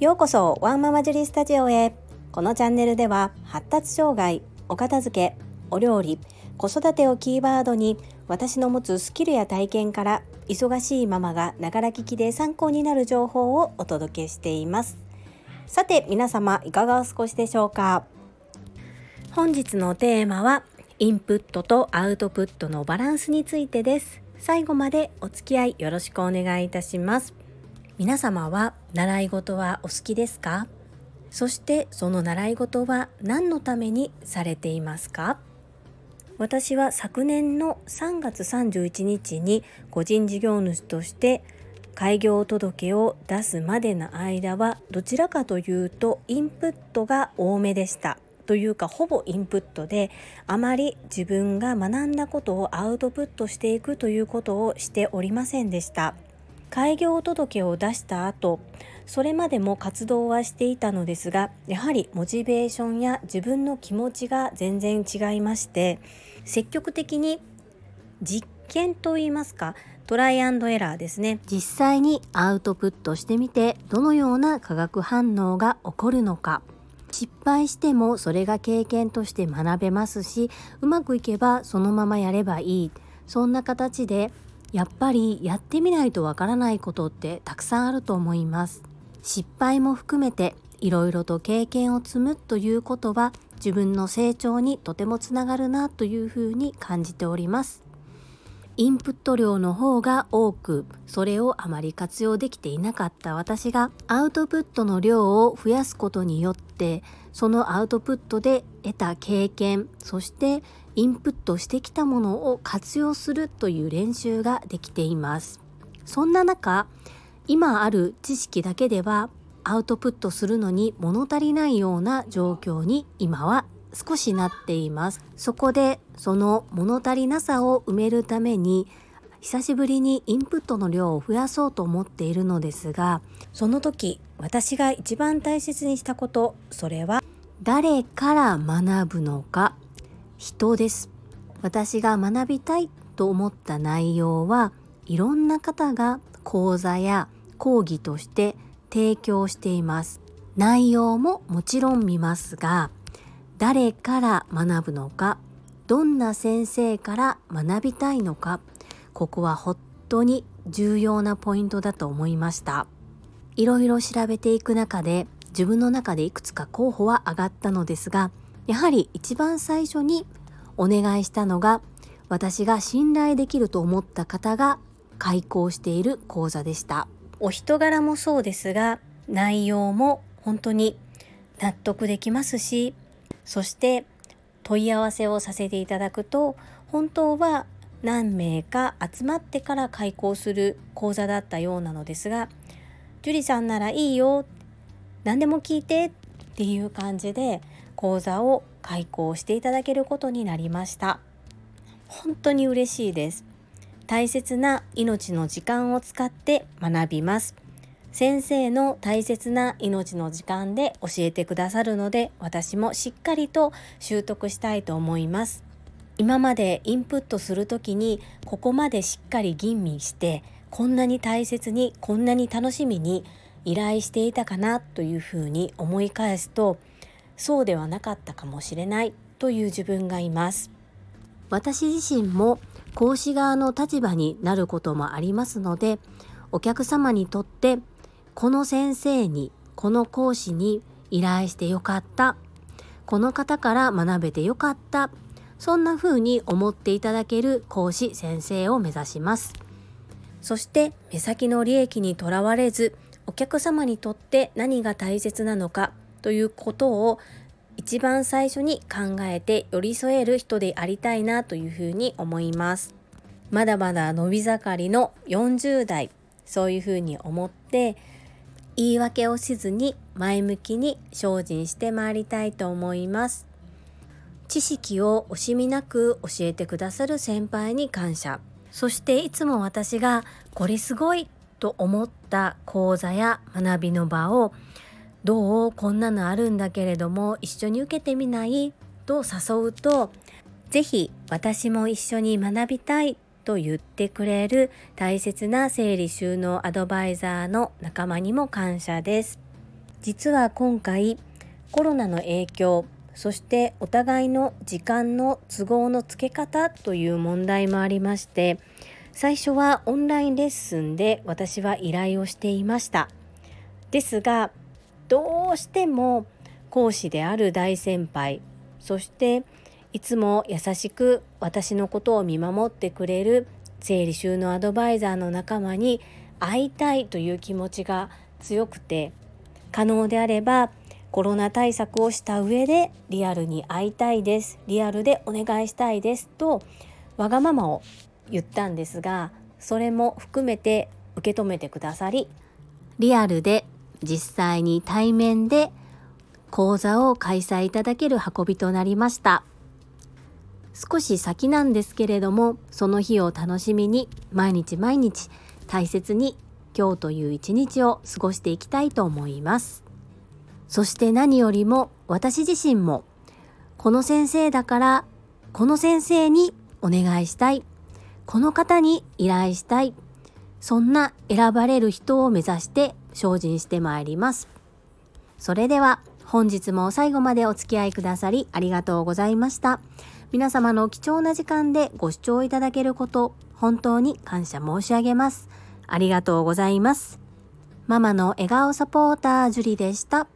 ようこそワンママジュリスタジオへ。このチャンネルでは発達障害お片付けお料理子育てをキーワードに私の持つスキルや体験から忙しいママがながら聞きで参考になる情報をお届けしています。さて皆様いかがお過ごしでしょうか？本日のテーマはインプットとアウトプットのバランスについてです。最後までお付き合いよろしくお願いいたします。皆様は習い事はお好きですか？そしてその習い事は何のためにされていますか？私は昨年の3月31日に個人事業主として開業届を出すまでの間はどちらかというとインプットが多めでした。というかほぼインプットであまり自分が学んだことをアウトプットしていくということをしておりませんでした。開業届を出した後それまでも活動はしていたのですがやはりモチベーションや自分の気持ちが全然違いまして積極的に実験といいますかトライアンドエラーですね。実際にアウトプットしてみてどのような化学反応が起こるのか。失敗してもそれが経験として学べますしうまくいけばそのままやればいい。そんな形でやっぱりやってみないとわからないことってたくさんあると思います。失敗も含めていろいろと経験を積むということは自分の成長にとてもつながるなというふうに感じております。インプット量の方が多くそれをあまり活用できていなかった私がアウトプットの量を増やすことによってそのアウトプットで得た経験そしてインプットしてきたものを活用するという練習ができています。そんな中今ある知識だけではアウトプットするのに物足りないような状況に今は少しなっています。そこでその物足りなさを埋めるために久しぶりにインプットの量を増やそうと思っているのですがその時私が一番大切にしたことそれは誰から学ぶのか？人です。私が学びたいと思った内容はいろんな方が講座や講義として提供しています。内容ももちろん見ますが誰から学ぶのか？どんな先生から学びたいのかここは本当に重要なポイントだと思いました。いろいろ調べていく中で自分の中でいくつか候補は上がったのですがやはり一番最初にお願いしたのが私が信頼できると思った方が開講している講座でした。お人柄もそうですが内容も本当に納得できますしそして問い合わせをさせていただくと本当は何名か集まってから開講する講座だったようなのですが樹里さんならいいよ何でも聞いてっていう感じで講座を開講していただけることになりました。本当に嬉しいです。大切な命の時間を使って学びます。先生の大切な命の時間で教えてくださるので私もしっかりと習得したいと思います。今までインプットする時にここまでしっかり吟味してこんなに大切にこんなに楽しみに依頼していたかなというふうに思い返すとそうではなかったかもしれないという自分がいます。私自身も講師側の立場になることもありますのでお客様にとってこの先生にこの講師に依頼してよかった。この方から学べてよかった。そんな風に思っていただける講師先生を目指します。そして目先の利益にとらわれずお客様にとって何が大切なのかということを一番最初に考えて寄り添える人でありたいなというふうに思います。まだまだ伸び盛りの40代そういうふうに思って言い訳をしずに前向きに精進してまいりたいと思います。知識を惜しみなく教えてくださる先輩に感謝。そしていつも私がこれすごいと思った講座や学びの場をどうこんなのあるんだけれども一緒に受けてみない？と誘うと是非私も一緒に学びたいと言ってくれる大切な整理収納アドバイザーの仲間にも感謝です。実は今回コロナの影響そしてお互いの時間の都合のつけ方という問題もありまして最初はオンラインレッスンで私は依頼をしていましたですがどうしても講師である大先輩そしていつも優しく私のことを見守ってくれる整理収納アドバイザーの仲間に会いたいという気持ちが強くて可能であればコロナ対策をした上でリアルに会いたいです。リアルでお願いしたいですとわがままを言ったんですがそれも含めて受け止めてくださりリアルで実際に対面で講座を開催いただける運びとなりました。少し先なんですけれどもその日を楽しみに毎日毎日大切に今日という一日を過ごしていきたいと思います。そして何よりも私自身もこの先生だからこの先生にお願いしたいこの方に依頼したいそんな選ばれる人を目指して精進してまいります。それでは本日も最後までお付き合いくださりありがとうございました。皆様の貴重な時間でご視聴いただけること本当に感謝申し上げます。ありがとうございます。ママの笑顔サポータージュリでした。